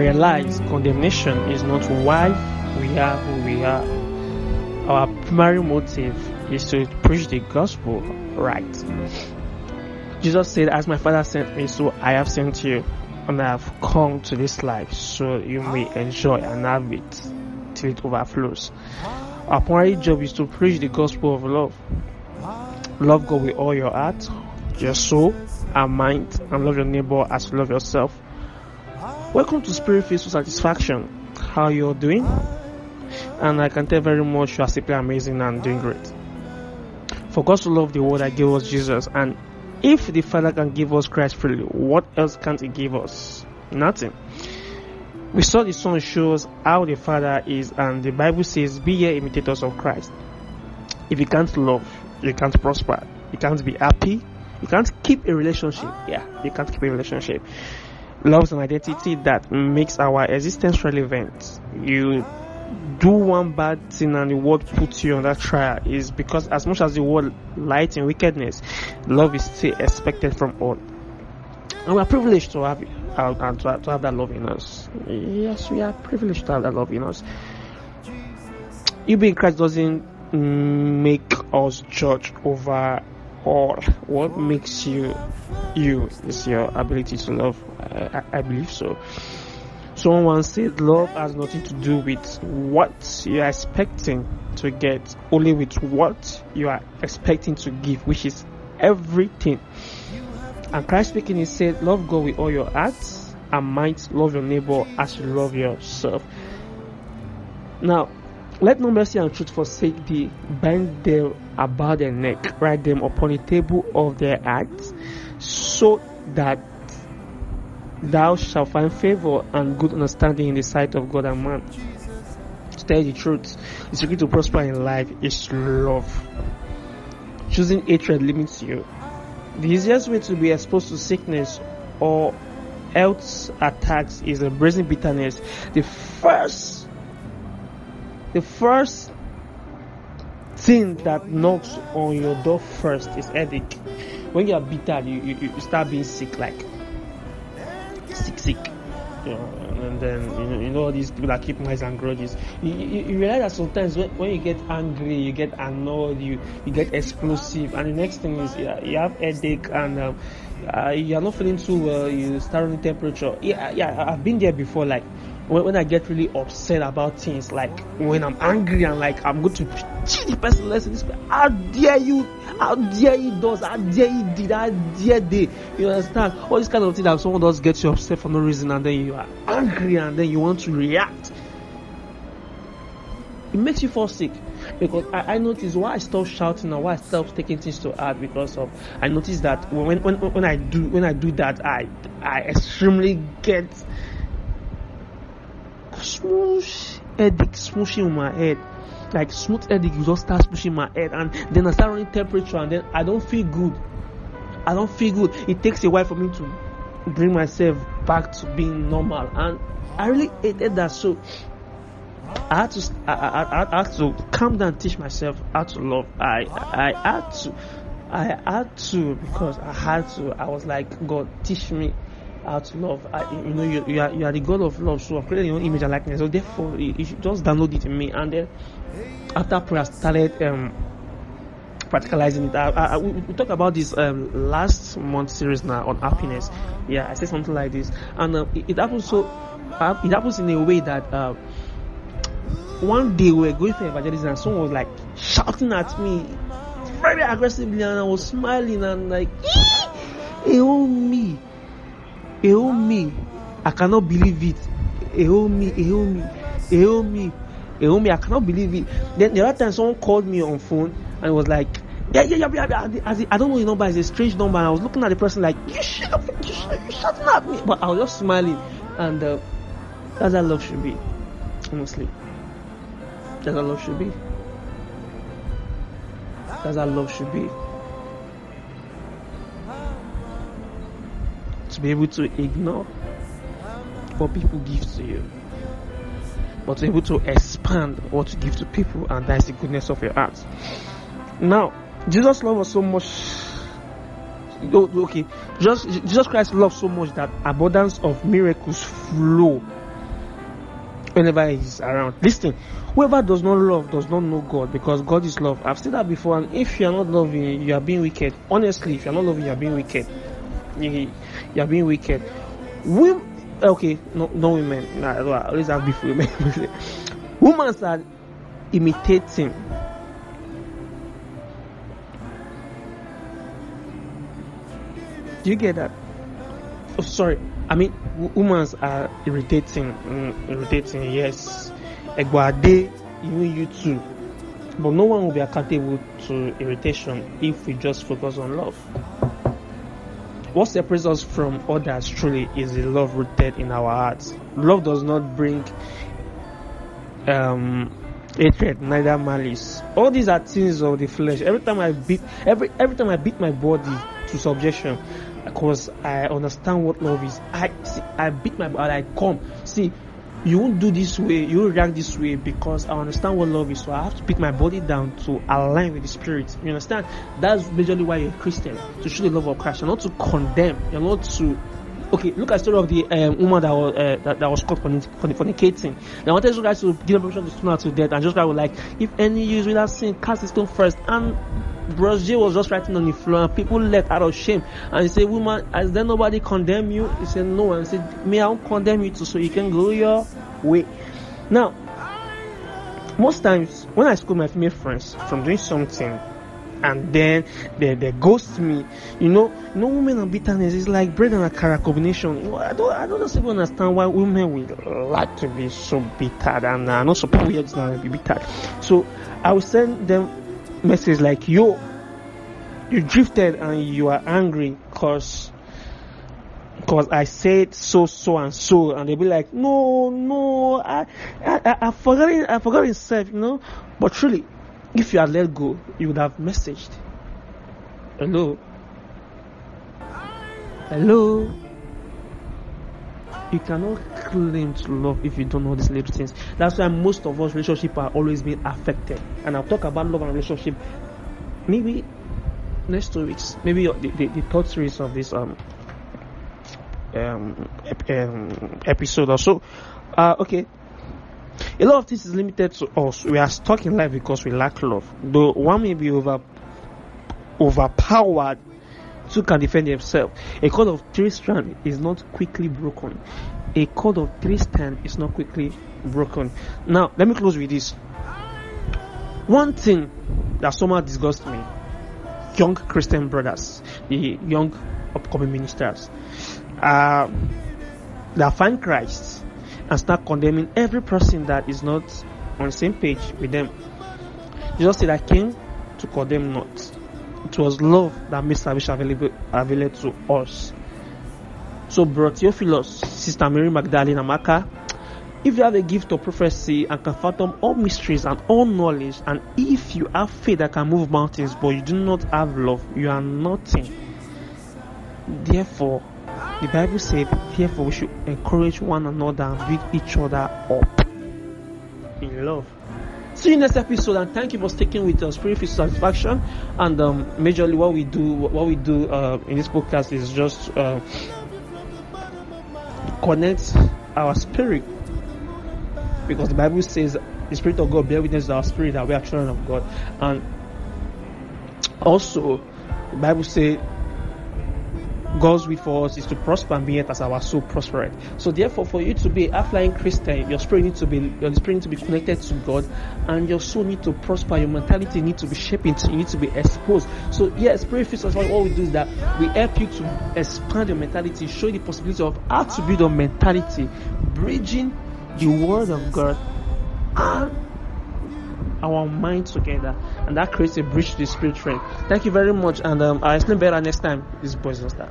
realize condemnation is not why we are who we are. Our primary motive is to preach the gospel right. Jesus said, As my Father sent me, so I have sent you, and I have come to this life so you may enjoy and have it till it overflows. Our primary job is to preach the gospel of love. Love God with all your heart, your soul, and mind, and love your neighbor as you love yourself. Welcome to Spirit Filled Satisfaction. How you're doing? And I can tell very much you are simply amazing and doing great. For God to love the world that gave us Jesus, and if the Father can give us Christ freely, what else can't He give us? Nothing. We saw the Son shows how the Father is, and the Bible says, Be ye imitators of Christ. If you can't love, you can't prosper, you can't be happy, you can't keep a relationship. Yeah, you can't keep a relationship. Love is an identity that makes our existence relevant. You do one bad thing and the world puts you on that trial is because as much as the world light in wickedness, love is still expected from all. And we are privileged to have uh, and to, to have that love in us. Yes, we are privileged to have that love in us. You being Christ doesn't make us judge over all. What makes you you is your ability to love. I, I believe so. Someone once said, Love has nothing to do with what you are expecting to get, only with what you are expecting to give, which is everything. And Christ speaking, He said, Love God with all your heart and might, love your neighbor as you love yourself. Now, let no mercy and truth forsake thee, bind them about their neck, write them upon the table of their acts, so that thou shalt find favor and good understanding in the sight of God and man. To tell the truth, the secret to prosper in life is love. Choosing hatred limits you. The easiest way to be exposed to sickness or health attacks is embracing bitterness. The first, the first thing that knocks on your door first is headache. When you are bitter, you, you, you start being sick, like sick, sick. You know, and then you know, you know these people that keep malice and grudges. You, you, you, realize that sometimes when, when you get angry, you get annoyed, you you get explosive, and the next thing is yeah, you have headache and um, uh, you are not feeling too well. You start running temperature. Yeah, yeah, I've been there before. Like when, when I get really upset about things, like when I'm angry and like I'm going to cheat the person, listen, this how dare you, how dare he does, how dare he did, how dare they, you understand? All this kind of thing that someone does get you upset for no reason and then you are angry and then you want to react. It makes you fall sick because I, I noticed why I stopped shouting and why I stopped taking things to heart because of I noticed that when when when I do when I do that I I extremely get smoosh headache smooshing in my head like smooth headache you just start pushing my head and then I start running temperature and then I don't feel good. I don't feel good. It takes a while for me to bring myself back to being normal and I really hated that. So I had to I, I, I had to calm down teach myself how to love. I I had to I had to because I had to. I was like God teach me to love. I, you know, you, you, are, you are the God of love, so I've created your own image and likeness. So therefore, you, should just download it in me. And then after prayer, I started um, practicalizing it. I, I, we, we talked about this um, last month series now on happiness. Yeah, I said something like this, and uh, it, it happens so. Uh, it happens in a way that. Uh, one day we were going for evangelism and someone was like shouting at me very aggressively and I was smiling and like oh me oh me I cannot believe it oh me oh me oh me oh me I cannot believe it then the other time someone called me on phone and was like yeah, yeah, yeah, yeah, I don't know the number, it's a strange number. And I was looking at the person like, you shut up, you shut, at me. But I was just smiling, and uh, that's how love should be, honestly. That's how love should be. That's how love should be. To be able to ignore what people give to you, but to be able to expand what you give to people, and that's the goodness of your heart. Now, Jesus loved us so much. Oh, okay, just Jesus Christ loved so much that abundance of miracles flow whenever he's around. Listen, whoever does not love does not know God because God is love. I've said that before, and if you are not loving, you are being wicked. Honestly, if you are not loving, you are being wicked. You, you are being wicked. We, okay, no, no women. Nah, I always have beef women. Women are imitating. Do you get that? Oh, sorry. I mean, women are irritating, mm, irritating. Yes, Egbade, even you too. But no one will be accountable to irritation if we just focus on love. What separates us from others truly is the love rooted in our hearts. Love does not bring um, hatred, neither malice. All these are things of the flesh. Every time I beat, every every time I beat my body to subjection, because I understand what love is. I see, I beat my body, I come. See, you won't do this way, you will react this way because I understand what love is. So I have to beat my body down to align with the spirit. You understand? That's majorly why you're a Christian to show the love of Christ. You're not to condemn. You're not to okay, look at the story of the um, woman that was uh, that, that was caught for fornicating. I wanted to guys to give a permission to stone her to death, and just was like, if any use without sin, cast the stone first. And Bros was just writing on the floor, and people left out of shame. And he said, Woman, has there nobody condemn you? He said, No. And he said, Me, I won't condemn you too, so you can go your way. Now, most times when I school my female friends from doing something and then they, they ghost me. You know, you know, women and bitterness is like bread and akara combination. I don't, I don't even understand why women would like to be so bitter, and uh, not just not be bitter. So I will send them message like, "Yo, you drifted and you are angry because." Because I said so, so, and so, and they'll be like, "No, no, I, I, I forgot it, I forgot itself, you know." But truly, if you had let go, you would have messaged. Hello? Hello? You cannot claim to love if you don't know these little things. That's why most of us relationships are always being affected. And I'll talk about love and relationship maybe next two weeks. Maybe the, the, the third series of this um um, um episode or so. Uh, okay, a lot of this is limited to us. We are stuck in life because we lack love. Though one may be over overpowered, two can defend themselves. A cord of three strand is not quickly broken. A cord of three strand is not quickly broken. Now, let me close with this. One thing that somehow disgusts me young Christian brothers, the young upcoming ministers, uh, that find Christ and start condemning every person that is not on the same page with them. Jesus said, I came to condemn not. It was love that made salvation available, available to us. So, bro Theophilus, Sister Mary Magdalene Amaka, if you have a gift of prophecy and can fathom all mysteries and all knowledge, and if you have faith that can move mountains, but you do not have love, you are nothing. Therefore, the Bible said, therefore, we should encourage one another and build each other up in love. See you next episode, and thank you for sticking with us. Spirit satisfaction, and um, majorly what we do, what we do uh, in this podcast is just uh, connect our spirit, because the Bible says the Spirit of God bear witness to our spirit that we are children of God, and also the Bible says God's will for us is to prosper and be yet as our soul prospereth. So therefore, for you to be a flying Christian, your spirit needs to be your spirit needs to be connected to God, and your soul needs to prosper. Your mentality needs to be shaped. You need to be exposed. So yes, spirit fits us. What we do is that we help you to expand your mentality, show you the possibility of how to build a mentality, bridging the Word of God and our mind together, and that creates a bridge to the spirit realm. Thank you very much, and um, I'll explain better next time. This boys and stuff.